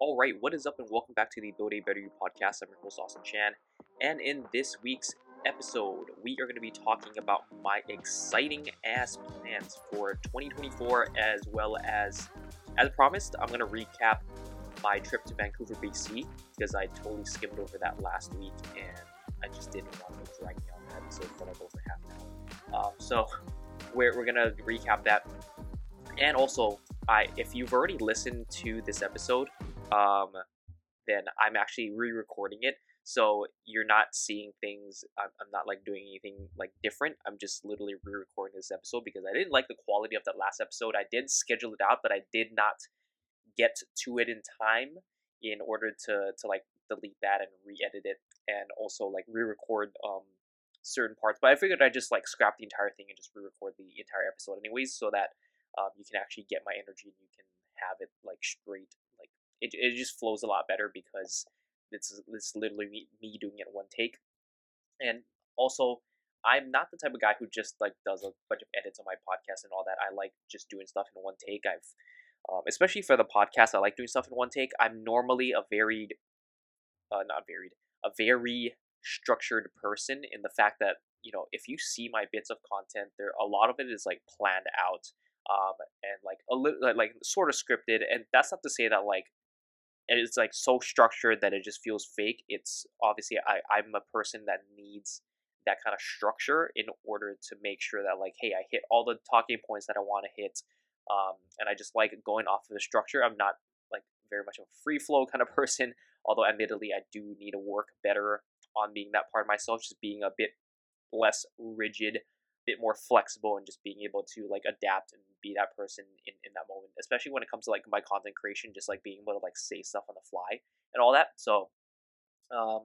All right, what is up, and welcome back to the Build a Better You podcast. I'm your host, Austin Chan, and in this week's episode, we are going to be talking about my exciting ass plans for 2024, as well as, as promised, I'm going to recap my trip to Vancouver, BC, because I totally skimmed over that last week, and I just didn't want to drag me on that episode for like over half an hour. So we're, we're going to recap that, and also I, if you've already listened to this episode, um, then I'm actually re-recording it. So you're not seeing things. I'm, I'm not like doing anything like different. I'm just literally re-recording this episode because I didn't like the quality of that last episode. I did schedule it out, but I did not get to it in time in order to to like delete that and re-edit it and also like re-record um certain parts. But I figured I'd just like scrap the entire thing and just re-record the entire episode anyways, so that um, you can actually get my energy and you can have it like straight it, it just flows a lot better because it's it's literally me, me doing it one take. And also i'm not the type of guy who just like does a bunch of edits on my podcast and all that. I like just doing stuff in one take. I've um, especially for the podcast i like doing stuff in one take. I'm normally a varied uh, not varied a very structured person in the fact that you know if you see my bits of content there a lot of it is like planned out um, and like a little like, like sort of scripted. And that's not to say that like it's like so structured that it just feels fake. It's obviously I I'm a person that needs that kind of structure in order to make sure that like hey I hit all the talking points that I want to hit. Um, and I just like going off of the structure. I'm not like very much of a free flow kind of person. Although admittedly I do need to work better on being that part of myself, just being a bit less rigid bit more flexible and just being able to like adapt and be that person in, in that moment especially when it comes to like my content creation just like being able to like say stuff on the fly and all that so um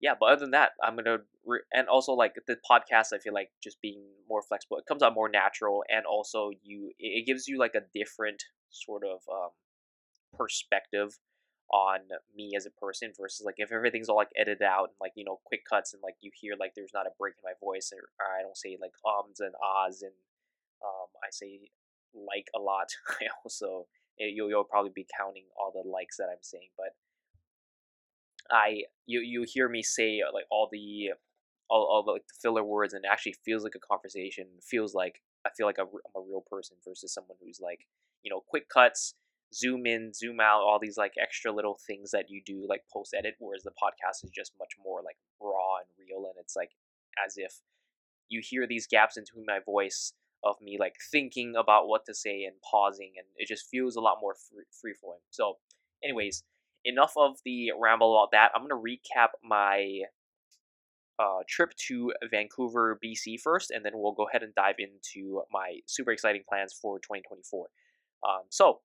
yeah but other than that i'm gonna re- and also like the podcast i feel like just being more flexible it comes out more natural and also you it gives you like a different sort of um perspective on me as a person versus like if everything's all like edited out and like you know quick cuts and like you hear like there's not a break in my voice or, or I don't say like ums and ahs and um I say like a lot. I also eh, you'll you'll probably be counting all the likes that I'm saying, but I you you hear me say uh, like all the all, all the, like the filler words and it actually feels like a conversation. Feels like I feel like I'm a real person versus someone who's like you know quick cuts zoom in, zoom out, all these like extra little things that you do like post edit, whereas the podcast is just much more like raw and real, and it's like as if you hear these gaps into my voice of me like thinking about what to say and pausing, and it just feels a lot more free flowing. So, anyways, enough of the ramble about that. I'm gonna recap my uh, trip to Vancouver, BC first, and then we'll go ahead and dive into my super exciting plans for 2024. Um, so,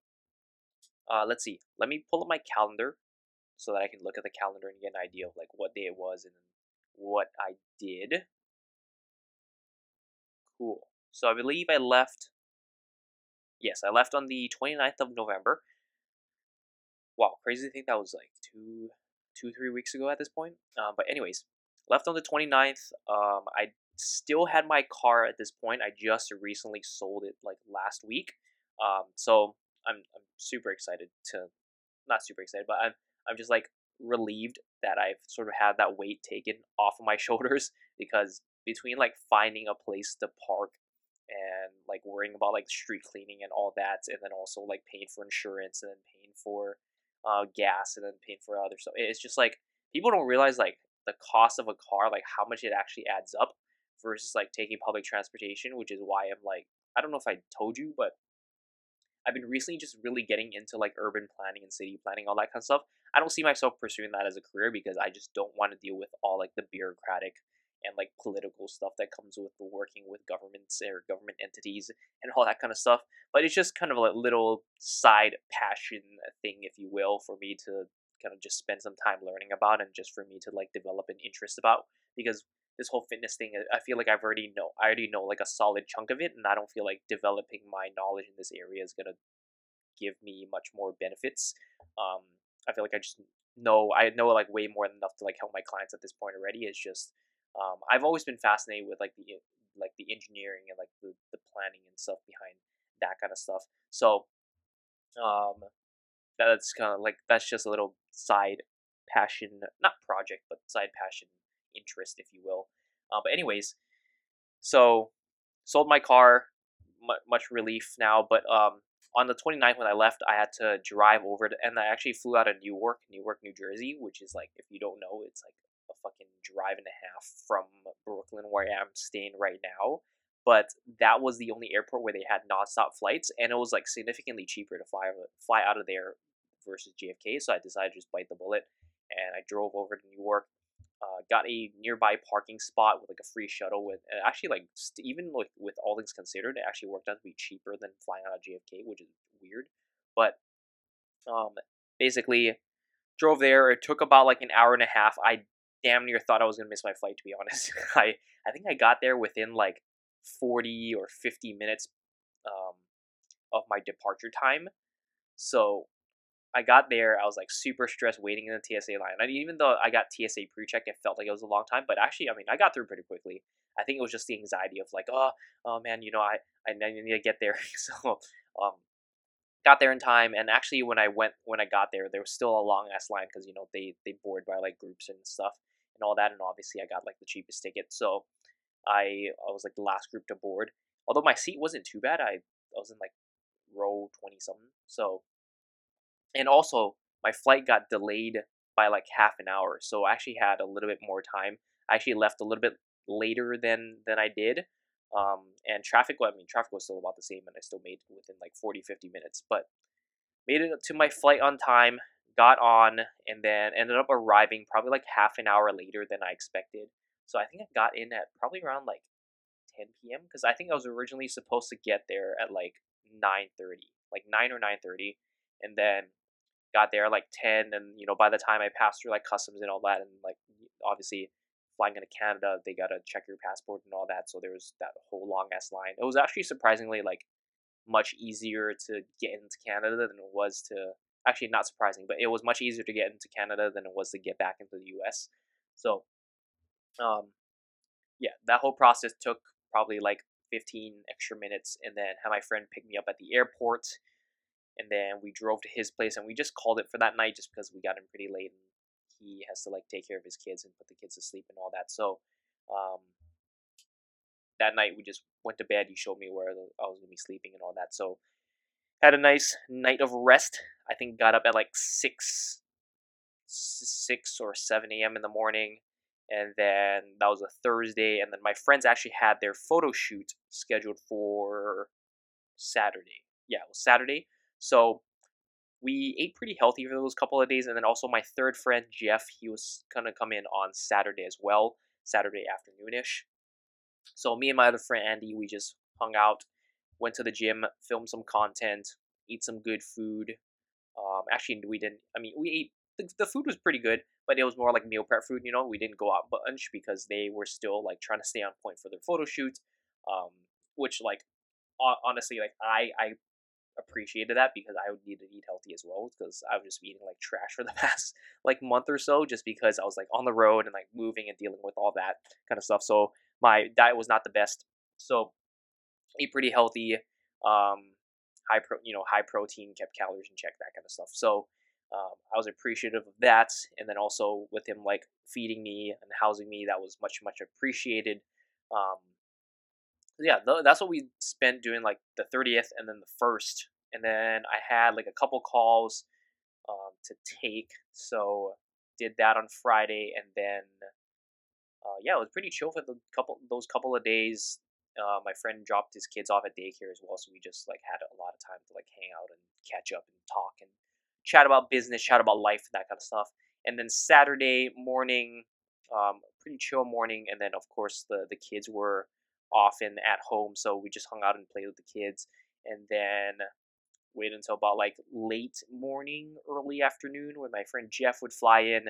uh, let's see. Let me pull up my calendar so that I can look at the calendar and get an idea of like what day it was and what I did. Cool. So I believe I left. Yes, I left on the 29th of November. Wow, crazy to think that was like two, two, three weeks ago at this point. Um, but anyways, left on the 29th. Um, I still had my car at this point. I just recently sold it like last week. Um, so I'm I'm super excited to not super excited, but I'm I'm just like relieved that I've sort of had that weight taken off of my shoulders because between like finding a place to park and like worrying about like street cleaning and all that and then also like paying for insurance and then paying for uh, gas and then paying for other stuff it's just like people don't realize like the cost of a car like how much it actually adds up versus like taking public transportation which is why i'm like i don't know if i told you but I've been recently just really getting into like urban planning and city planning, all that kind of stuff. I don't see myself pursuing that as a career because I just don't want to deal with all like the bureaucratic and like political stuff that comes with working with governments or government entities and all that kind of stuff. But it's just kind of a little side passion thing, if you will, for me to kind of just spend some time learning about and just for me to like develop an interest about because this whole fitness thing i feel like i've already know i already know like a solid chunk of it and i don't feel like developing my knowledge in this area is going to give me much more benefits. Um i feel like i just know i know like way more than enough to like help my clients at this point already. It's just um i've always been fascinated with like the like the engineering and like the, the planning and stuff behind that kind of stuff. So um that's kind of like that's just a little side passion, not project, but side passion interest, if you will. Uh, but anyways, so sold my car, much relief now. But um, on the 29th when I left, I had to drive over to, and I actually flew out of Newark, Newark, New Jersey, which is like, if you don't know, it's like a fucking drive and a half from Brooklyn, where I am staying right now. But that was the only airport where they had nonstop flights, and it was like significantly cheaper to fly fly out of there versus JFK. So I decided to just bite the bullet, and I drove over to Newark. Uh, got a nearby parking spot with like a free shuttle with and actually like st- even like with all things considered it actually worked out to be cheaper than flying out of JFK which is weird but um basically drove there it took about like an hour and a half I damn near thought I was gonna miss my flight to be honest I I think I got there within like 40 or 50 minutes um of my departure time so I got there, I was like super stressed waiting in the TSA line. And even though I got TSA pre-check, it felt like it was a long time. But actually, I mean, I got through pretty quickly. I think it was just the anxiety of like, oh, oh man, you know, I I need to get there. so, um, got there in time. And actually, when I went, when I got there, there was still a long ass line because you know they they board by like groups and stuff and all that. And obviously, I got like the cheapest ticket, so I I was like the last group to board. Although my seat wasn't too bad, I I was in like row twenty something, so and also my flight got delayed by like half an hour, so I actually had a little bit more time. I actually left a little bit later than than I did. Um, and traffic, well, I mean, traffic was still about the same, and I still made it within like 40, 50 minutes. But made it to my flight on time, got on, and then ended up arriving probably like half an hour later than I expected. So I think I got in at probably around like 10 p.m. because I think I was originally supposed to get there at like 9:30, like 9 or 9:30, and then got there like 10 and you know by the time i passed through like customs and all that and like obviously flying into canada they got to check your passport and all that so there was that whole long ass line. It was actually surprisingly like much easier to get into canada than it was to actually not surprising but it was much easier to get into canada than it was to get back into the us so um yeah that whole process took probably like 15 extra minutes and then had my friend pick me up at the airport and then we drove to his place and we just called it for that night just because we got in pretty late and he has to like take care of his kids and put the kids to sleep and all that. So um, that night we just went to bed he showed me where i was going to be sleeping and all that. So had a nice night of rest. I think got up at like 6 6 or 7 a.m in the morning and then that was a thursday and then my friends actually had their photo shoot scheduled for saturday. Yeah it was saturday so we ate pretty healthy for those couple of days, and then also my third friend Jeff, he was gonna come in on Saturday as well, Saturday afternoonish. So me and my other friend Andy, we just hung out, went to the gym, filmed some content, eat some good food. Um, actually, we didn't. I mean, we ate. The, the food was pretty good, but it was more like meal prep food. You know, we didn't go out lunch because they were still like trying to stay on point for their photo shoot. Um, which like honestly, like I I appreciated that because I would need to eat healthy as well because I was just eating like trash for the past like month or so just because I was like on the road and like moving and dealing with all that kind of stuff. So my diet was not the best. So eat pretty healthy, um, high pro, you know, high protein, kept calories in check, that kind of stuff. So um, I was appreciative of that, and then also with him like feeding me and housing me, that was much much appreciated. Um, yeah, that's what we spent doing like the 30th and then the first, and then I had like a couple calls um, to take, so did that on Friday, and then uh, yeah, it was pretty chill for the couple those couple of days. Uh, my friend dropped his kids off at daycare as well, so we just like had a lot of time to like hang out and catch up and talk and chat about business, chat about life, that kind of stuff. And then Saturday morning, um, pretty chill morning, and then of course the the kids were often at home, so we just hung out and played with the kids, and then wait until about like late morning, early afternoon when my friend Jeff would fly in.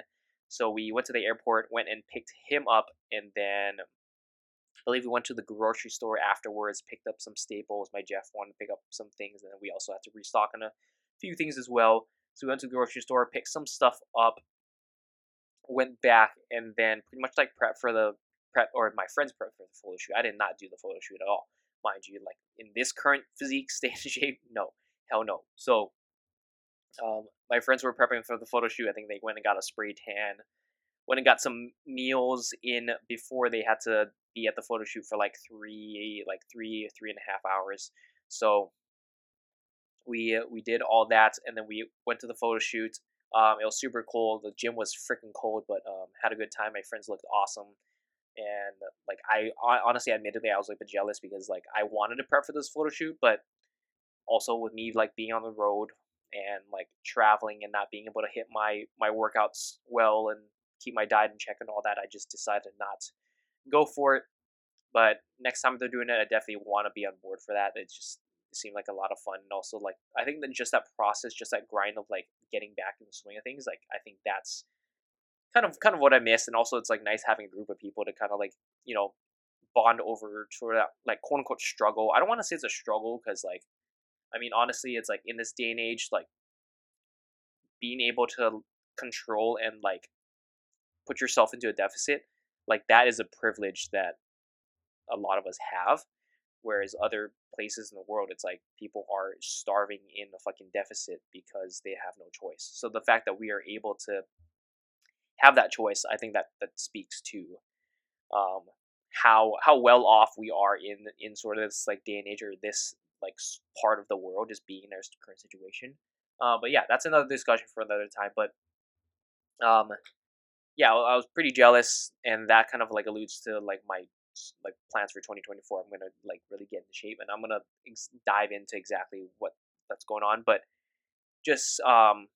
So we went to the airport, went and picked him up, and then I believe we went to the grocery store afterwards, picked up some staples. My Jeff wanted to pick up some things, and then we also had to restock on a few things as well. So we went to the grocery store, picked some stuff up, went back, and then pretty much like prep for the prep or my friend's prep for the photo shoot. I did not do the photo shoot at all, mind you. Like in this current physique state of shape, no, hell no. So Um, my friends were prepping for the photo shoot. I think they went and got a spray tan, went and got some meals in before they had to be at the photo shoot for like three, like three, three and a half hours. So we we did all that, and then we went to the photo shoot. Um, it was super cold. The gym was freaking cold, but um, had a good time. My friends looked awesome, and like I honestly, admittedly, I was like a bit jealous because like I wanted to prep for this photo shoot, but also with me like being on the road and like traveling and not being able to hit my my workouts well and keep my diet in check and all that, I just decided not go for it. But next time they're doing it, I definitely want to be on board for that. It just seemed like a lot of fun, and also like I think that just that process, just that grind of like getting back in the swing of things, like I think that's kind of kind of what I missed. And also, it's like nice having a group of people to kind of like you know bond over sort of that like quote unquote struggle. I don't want to say it's a struggle because like I mean honestly, it's like in this day and age, like being able to control and like put yourself into a deficit, like that is a privilege that a lot of us have. Whereas other places in the world, it's like people are starving in a fucking deficit because they have no choice. So the fact that we are able to have that choice, I think that that speaks to um, how how well off we are in in sort of this like day and age or this like part of the world just being in our current situation. Uh, but yeah, that's another discussion for another time. But um, yeah, I was pretty jealous, and that kind of like alludes to like my like plans for 2024. I'm gonna like really get into shape, and I'm gonna ex- dive into exactly what that's going on. But just um,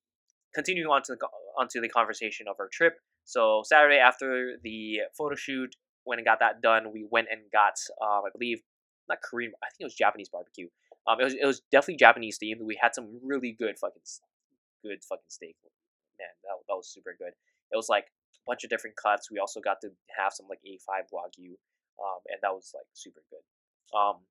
continuing on to the onto the conversation of our trip. So Saturday after the photo shoot, when and got that done, we went and got um, I believe not Korean, I think it was Japanese barbecue. Um, it was it was definitely Japanese themed. We had some really good fucking good fucking steak. Man, that that was super good. It was like a bunch of different cuts. We also got to have some like A5 Wagyu, um, and that was like super good. Um,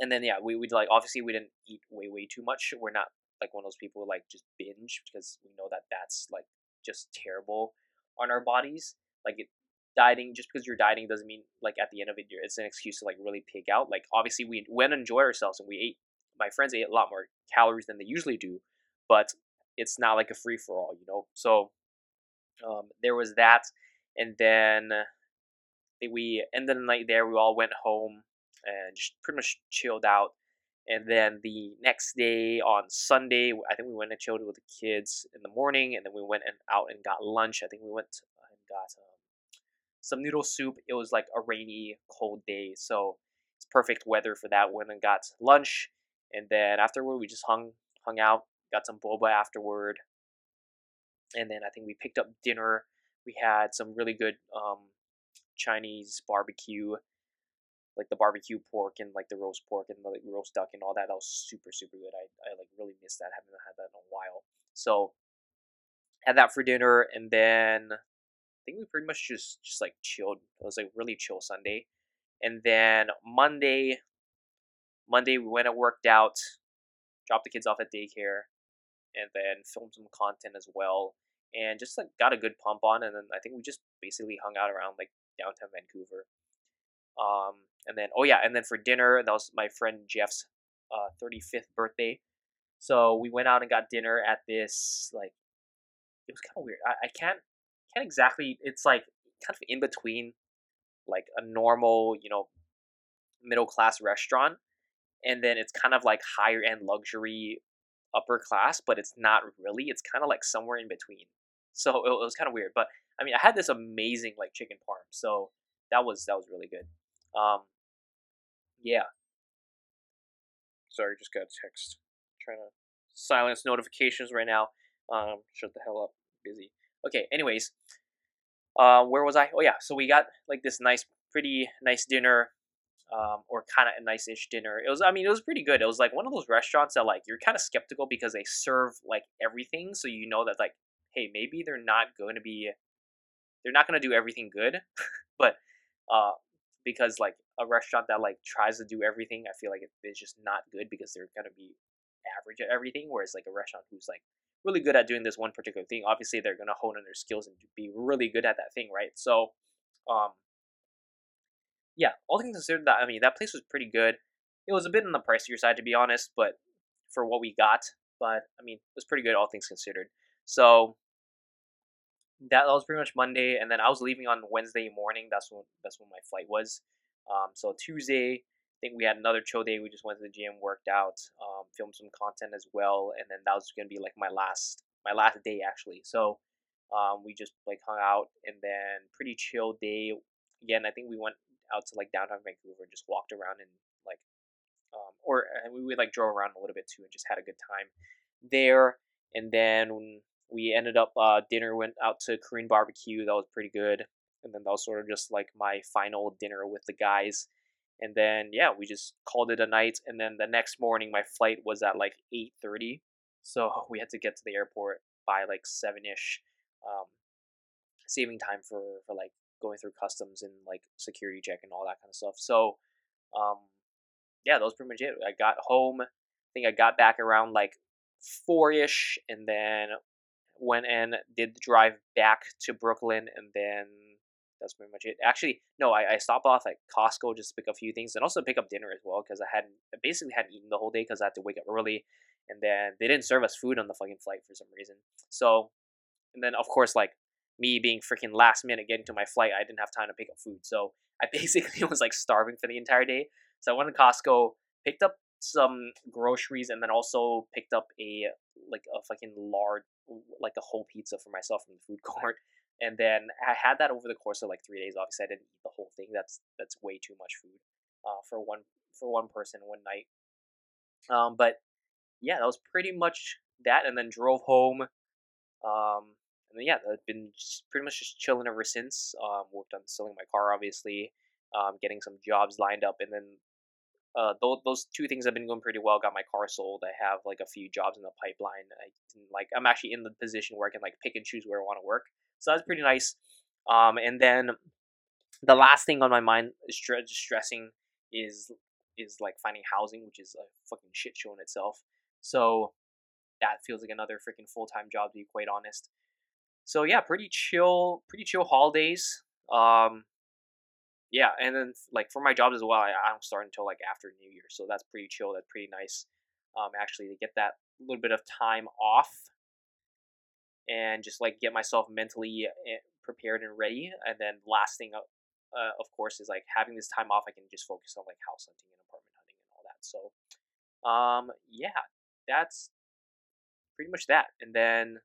and then yeah, we we like obviously we didn't eat way way too much. We're not like one of those people who like just binge because we know that that's like just terrible on our bodies. Like it, dieting just because you're dieting doesn't mean like at the end of it it's an excuse to like really pig out. Like obviously we went and enjoyed ourselves and we ate. My friends ate a lot more calories than they usually do, but it's not like a free for all, you know. So um, there was that, and then we ended the night there. We all went home and just pretty much chilled out. And then the next day on Sunday, I think we went and chilled with the kids in the morning, and then we went and out and got lunch. I think we went and got um, some noodle soup. It was like a rainy, cold day, so it's perfect weather for that. Went and got lunch, and then afterward we just hung hung out, got some boba afterward, and then I think we picked up dinner. We had some really good um, Chinese barbecue, like the barbecue pork and like the roast pork and the like, roast duck and all that. That was super super good. I, I like really missed that. haven't had that in a while. So had that for dinner, and then I think we pretty much just just like chilled. It was like really chill Sunday, and then Monday, Monday we went and worked out, dropped the kids off at daycare, and then filmed some content as well and just like got a good pump on and then I think we just basically hung out around like downtown Vancouver. Um and then oh yeah, and then for dinner that was my friend Jeff's uh 35th birthday. So we went out and got dinner at this like it was kind of weird. I, I can't can't exactly it's like kind of in between like a normal, you know, middle class restaurant and then it's kind of like higher end luxury upper class, but it's not really. It's kind of like somewhere in between. So it, it was kind of weird. But I mean, I had this amazing like chicken parm, so that was that was really good. Um, yeah. Sorry, just got a text. I'm trying to silence notifications right now. Um, shut the hell up. busy. Okay. Anyways, uh, where was I? Oh yeah. So we got like this nice, pretty nice dinner um, or kind of a nice-ish dinner. It was, I mean, it was pretty good. It was like one of those restaurants that like you're kind of skeptical because they serve like everything, so you know that like, hey, maybe they're not going to be, they're not going to do everything good, but uh, because like a restaurant that like tries to do everything, I feel like it's just not good because they're to be average at everything. Whereas like a restaurant who's like really good at doing this one particular thing, obviously they're to hone in their skills and be really good at that thing, right? So, um, yeah, all things considered, that I mean that place was pretty good. It was a bit on the pricier side to be honest, but for what we got, but I mean, it was pretty good all things considered. So that, that was pretty much Monday, and then I was leaving on Wednesday morning. That's when that's when my flight was. Um, so Tuesday, I think we had another chill day. We just went to the gym, worked out, um, filmed some content as well, and then that was gonna be like my last my last day actually. So um, we just like hung out, and then pretty chill day. Again, I think we went out to like downtown Vancouver and just walked around and like, um, or and we, we like drove around a little bit too and just had a good time there. And then we ended up uh, dinner went out to Korean barbecue. That was pretty good. And then that was sort of just like my final dinner with the guys. And then yeah, we just called it a night. And then the next morning, my flight was at like eight thirty, so we had to get to the airport by like seven ish, um, saving time for for like going through customs and like security check and all that kind of stuff. So, um, yeah, that was pretty much it. I got home. I think I got back around like four ish, and then went and did the drive back to Brooklyn, and then that's pretty much it. Actually, no, I, I stopped off at Costco just to pick a few things and also pick up dinner as well because I hadn't I basically hadn't eaten the whole day because I had to wake up early, and then they didn't serve us food on the fucking flight for some reason. So, and then of course like me being freaking last minute getting to my flight, I didn't have time to pick up food. So I basically was like starving for the entire day. So I went to Costco, picked up some groceries, and then also picked up a like a fucking large like a whole pizza for myself from the food court. And then I had that over the course of like three days. Obviously, I didn't eat the whole thing. That's that's way too much food uh, for one for one person one night. Um, but yeah, that was pretty much that. And then drove home. Um, and then, yeah, I've been pretty much just chilling ever since. Um, worked on selling my car, obviously, um, getting some jobs lined up, and then uh, those, those two things have been going pretty well. Got my car sold. I have like a few jobs in the pipeline. I can, like I'm actually in the position where I can like pick and choose where I want to work. So that's pretty nice. Um, and then the last thing on my mind is stressing is is like finding housing, which is a fucking shit show in itself. So that feels like another freaking full time job to be quite honest. So yeah, pretty chill, pretty chill holidays. Um, yeah, and then like for my job as well, I, I don't start until like after New Year, so that's pretty chill. That's pretty nice. Um, actually, to get that little bit of time off and just like get myself mentally eh, prepared and ready. And then last thing, uh, uh, of course, is like having this time off. I can just focus on like house hunting and apartment hunting and all that. So, um, yeah, that's pretty much that. And then,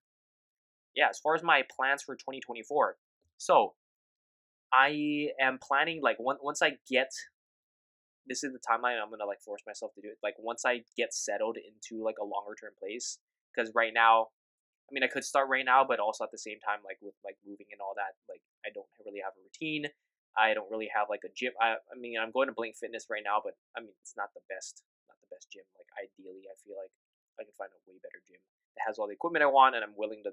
yeah, as far as my plans for 2024, so I am planning like once once I get this is the timeline I'm gonna like force myself to do it. Like once I get settled into like a longer term place, because right now, I mean I could start right now, but also at the same time like with like moving and all that, like I don't really have a routine. I don't really have like a gym. I I mean I'm going to Blink Fitness right now, but I mean it's not the best, not the best gym. Like ideally, I feel like I can find a way better gym that has all the equipment I want, and I'm willing to,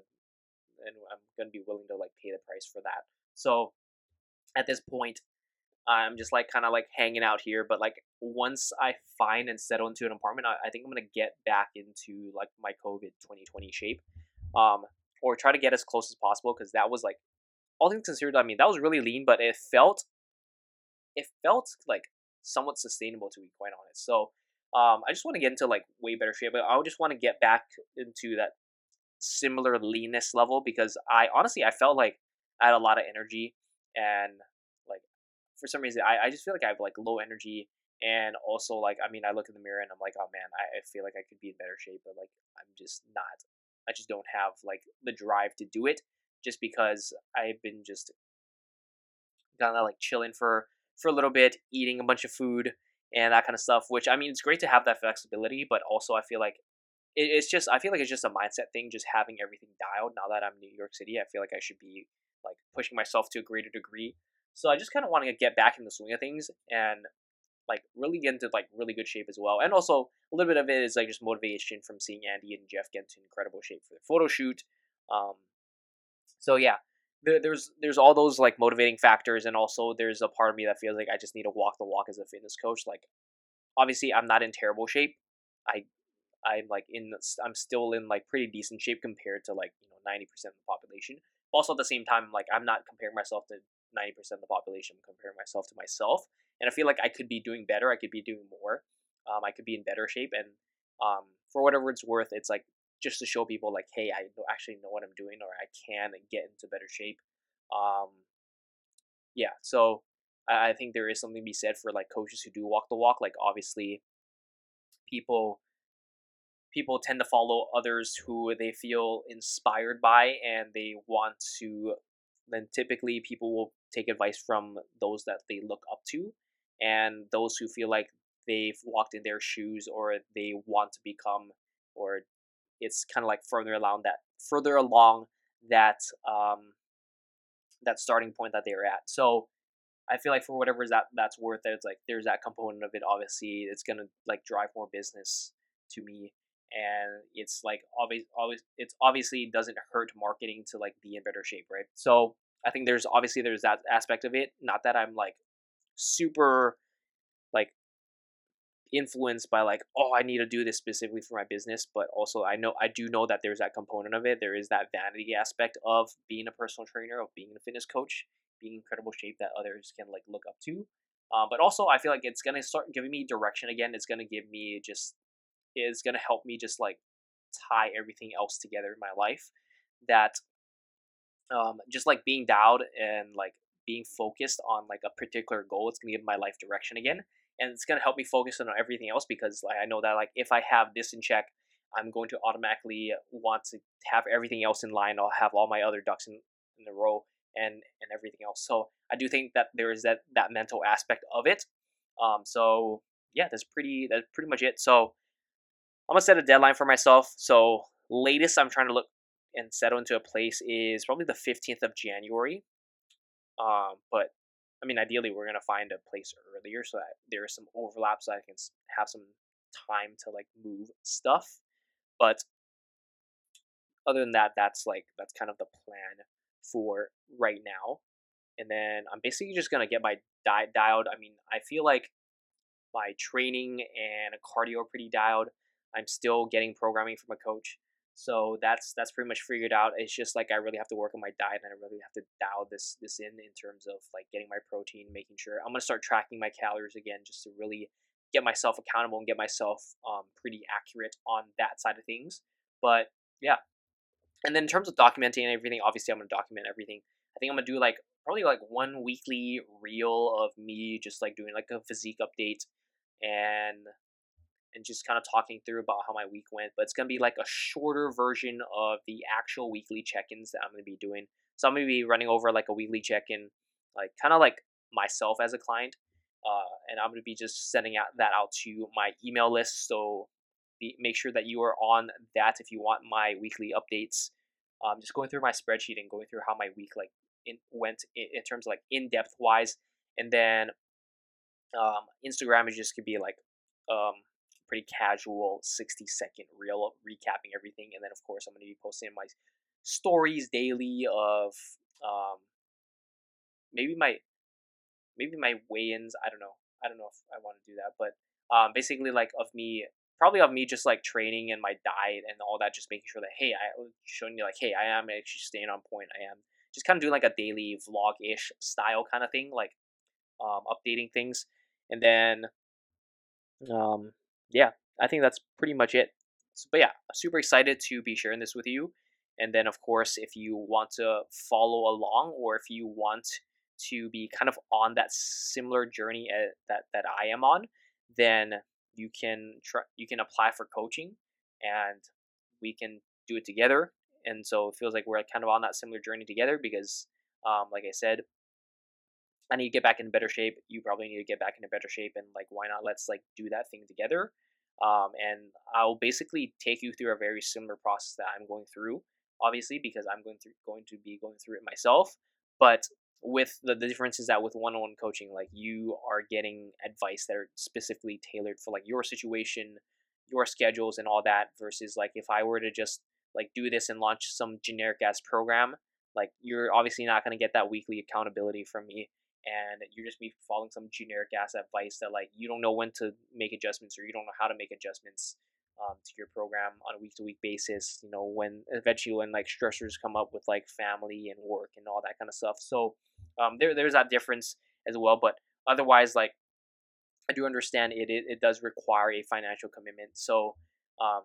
and I'm gonna be willing to like pay the price for that. So at this point, I'm just like kind of like hanging out here. But like once I find and settle into an apartment, I, I think I'm gonna get back into like my COVID 2020 shape, um, or try to get as close as possible because that was like all things considered. I mean, that was really lean, but it felt it felt like somewhat sustainable to be quite honest. So um, I just want to get into like way better shape. But I just want to get back into that similar leanness level because I honestly I felt like I had a lot of energy and like for some reason I, I just feel like I have like low energy and also like I mean I look in the mirror and I'm like oh man I, I feel like I could be in better shape but like I'm just not I just don't have like the drive to do it just because I've been just kind of like chilling for for a little bit eating a bunch of food and that kind of stuff which I mean it's great to have that flexibility but also I feel like it, it's just I feel like it's just a mindset thing just having everything dialed. Now that I'm in New York City I feel like I should be pushing myself to a greater degree. So I just kind of want to get back in the swing of things and like really get into like really good shape as well. And also a little bit of it is like just motivation from seeing Andy and Jeff get into incredible shape for the photo shoot. Um, so yeah, there, there's there's all those like motivating factors, and also there's a part of me that feels like I just need to walk the walk as a fitness coach. Like obviously I'm not in terrible shape. I I'm like in I'm still in like pretty decent shape compared to like you know 90% of the population also at the same time like i'm not comparing myself to 90% of the population i'm comparing myself to myself and i feel like i could be doing better i could be doing more um, i could be in better shape and um, for whatever it's worth, it's like just to show people like, hey, I actually know what I'm doing, or I can get into better shape. Um, yeah, so I, I think there is something to be said for like coaches who do walk the walk. Like obviously, people people tend to follow others who they feel inspired by and they want to then typically people will take advice from those that they look up to and those who feel like they've walked in their shoes or they want to become or it's kind of like further along that further along that um that starting point that they're at. So i feel like for whatever is that that's worth it, it's like there's that component of it obviously it's gonna like drive more business to me and it's like obvious always it's obviously doesn't hurt marketing to like be in better shape right? So i think there's obviously there's that aspect of it not that i'm like super like influenced by like oh i need to do this specifically for my business but also i know i do know that there's that component of it. There is that vanity aspect of being a personal trainer of being a fitness coach being incredible shape that others can like look up to. Uh, but also i feel like it's gonna start giving me direction again. It's gonna give me just is going to help me just like tie everything else together in my life that um, just like being dialed and like being focused on like a particular goal it's going to give my life direction again and it's going to help me focus on everything else because like i know that like if i have this in check i'm going to automatically want to have everything else in line i'll have all my other ducks in, in a row and and everything else so i do think that there is that that mental aspect of it um so yeah that's pretty that's pretty much it so I'm gonna set a deadline for myself. So latest I'm trying to look and settle into a place is probably the 15th of January. Um, but I mean, ideally, we're gonna find a place earlier so that there is some overlap, so I can have some time to like move stuff. But other than that, that's like that's kind of the plan for right now. And then I'm basically just gonna get my diet dialed. I mean, I feel like my training and cardio are pretty dialed. I'm still getting programming from a coach. So that's that's pretty much figured out. It's just like I really have to work on my diet and I really have to dial this this in in terms of like getting my protein, making sure I'm gonna start tracking my calories again just to really get myself accountable and get myself um, pretty accurate on that side of things. But yeah, and then in terms of documenting everything, obviously I'm gonna document everything. I think I'm gonna do like probably like one weekly reel of me just like doing like a physique update and and just kind of talking through about how my week went. But it's going to be like a shorter version of the actual weekly check ins that I'm going to be doing. So I'm going to be running over like a weekly check in, like kind of like myself as a client. Uh, and I'm going to be just sending out that out to my email list. So be, make sure that you are on that if you want my weekly updates. Um, just going through my spreadsheet and going through how my week like in, went in, in terms of like in depth wise, and then um, Instagram is just gonna be like um, pretty casual 60 second reel recapping everything. And then, of course, I'm going to be posting my stories daily of um, maybe my maybe my weigh-ins. I don't know. I don't know if I want to do that, but um, basically like of me probably of me just like training and my diet and all that, just making sure that hey, I showing you like hey, I am actually staying on point. I am just kind of doing like a daily vlog ish style kind of thing, like um, updating things, and then um, yeah, I think that's pretty much it. So, but yeah, super excited to be sharing this with you. And then, of course, if you want to follow along or if you want to be kind of on that similar journey uh, that, that I am on, then you can try, you can apply for coaching and we can do it together. And so it feels like we're kind of on that similar journey together because, um, like I said, I need to get back in better shape. You probably need to get back into better shape, and like, why not? Let's like do that thing together. Um, and I'll basically take you through a very similar process that I'm going through, obviously, because I'm going through going to be going through it myself. But with the, the difference is that with one-on-one coaching, like you are getting advice that are specifically tailored for like your situation, your schedules, and all that. Versus like if I were to just like do this and launch some generic ass program, like you're obviously not going to get that weekly accountability from me and you're just be following some generic ass advice that like you don't know when to make adjustments or you don't know how to make adjustments um, to your program on a week to week basis. You know when eventually when like stressors come up with like family and work and all that kind of stuff. So um, there there's that difference as well. But otherwise, like I do understand it it, it does require a financial commitment. So Um,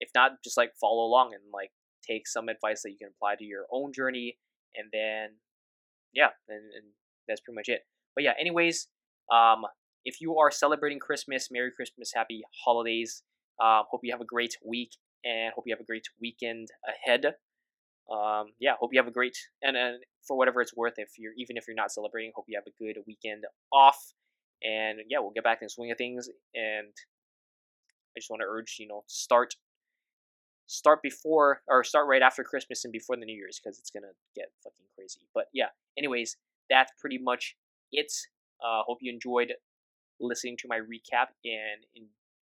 if not, just like follow along and like take some advice that you can apply to your own journey, and then yeah, and, and that's pretty much it. But yeah, anyways, um, if you are celebrating Christmas, Merry Christmas, Happy Holidays. Um, hope you have a great week and hope you have a great weekend ahead. Um, yeah, hope you have a great and, and for whatever it's worth, if you're even if you're not celebrating, hope you have a good weekend off. And yeah, we'll get back in the swing of things. And I just want to urge you know start start before or start right after Christmas and before the New Year's because it's gonna get fucking crazy. But yeah, anyways, that's pretty much it. Uh, hope you enjoyed listening to my recap and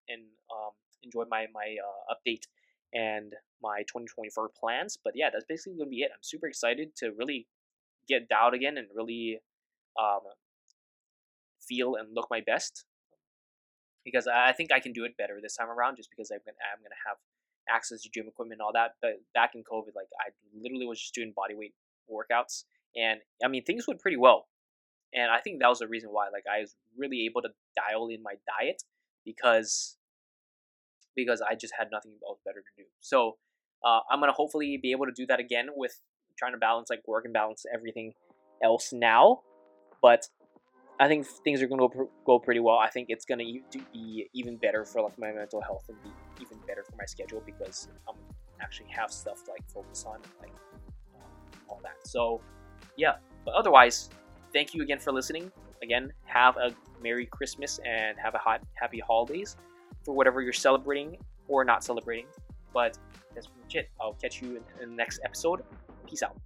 and um, my my uh, update and my 2024 plans. But yeah, that's basically gonna be it. I'm super excited to really get dialed again and really um, feel and look my best because I think I can do it better this time around just because I'm gonna I'm gonna have access to gym equipment and all that. But back in COVID, like I literally was just doing body weight workouts, and I mean things went pretty well. And I think that was the reason why, like, I was really able to dial in my diet because because I just had nothing else better to do. So uh, I'm gonna hopefully be able to do that again with trying to balance like work and balance everything else now. But I think things are going to go pretty well. I think it's going to be even better for like my mental health and be even better for my schedule because I'm actually have stuff like focus on like all that. So yeah, but otherwise, thank you again for listening. Again, have a Merry Christmas and have a hot Happy Holidays for whatever you're celebrating or not celebrating. But that's pretty much it. I'll catch you in the next episode. Peace out.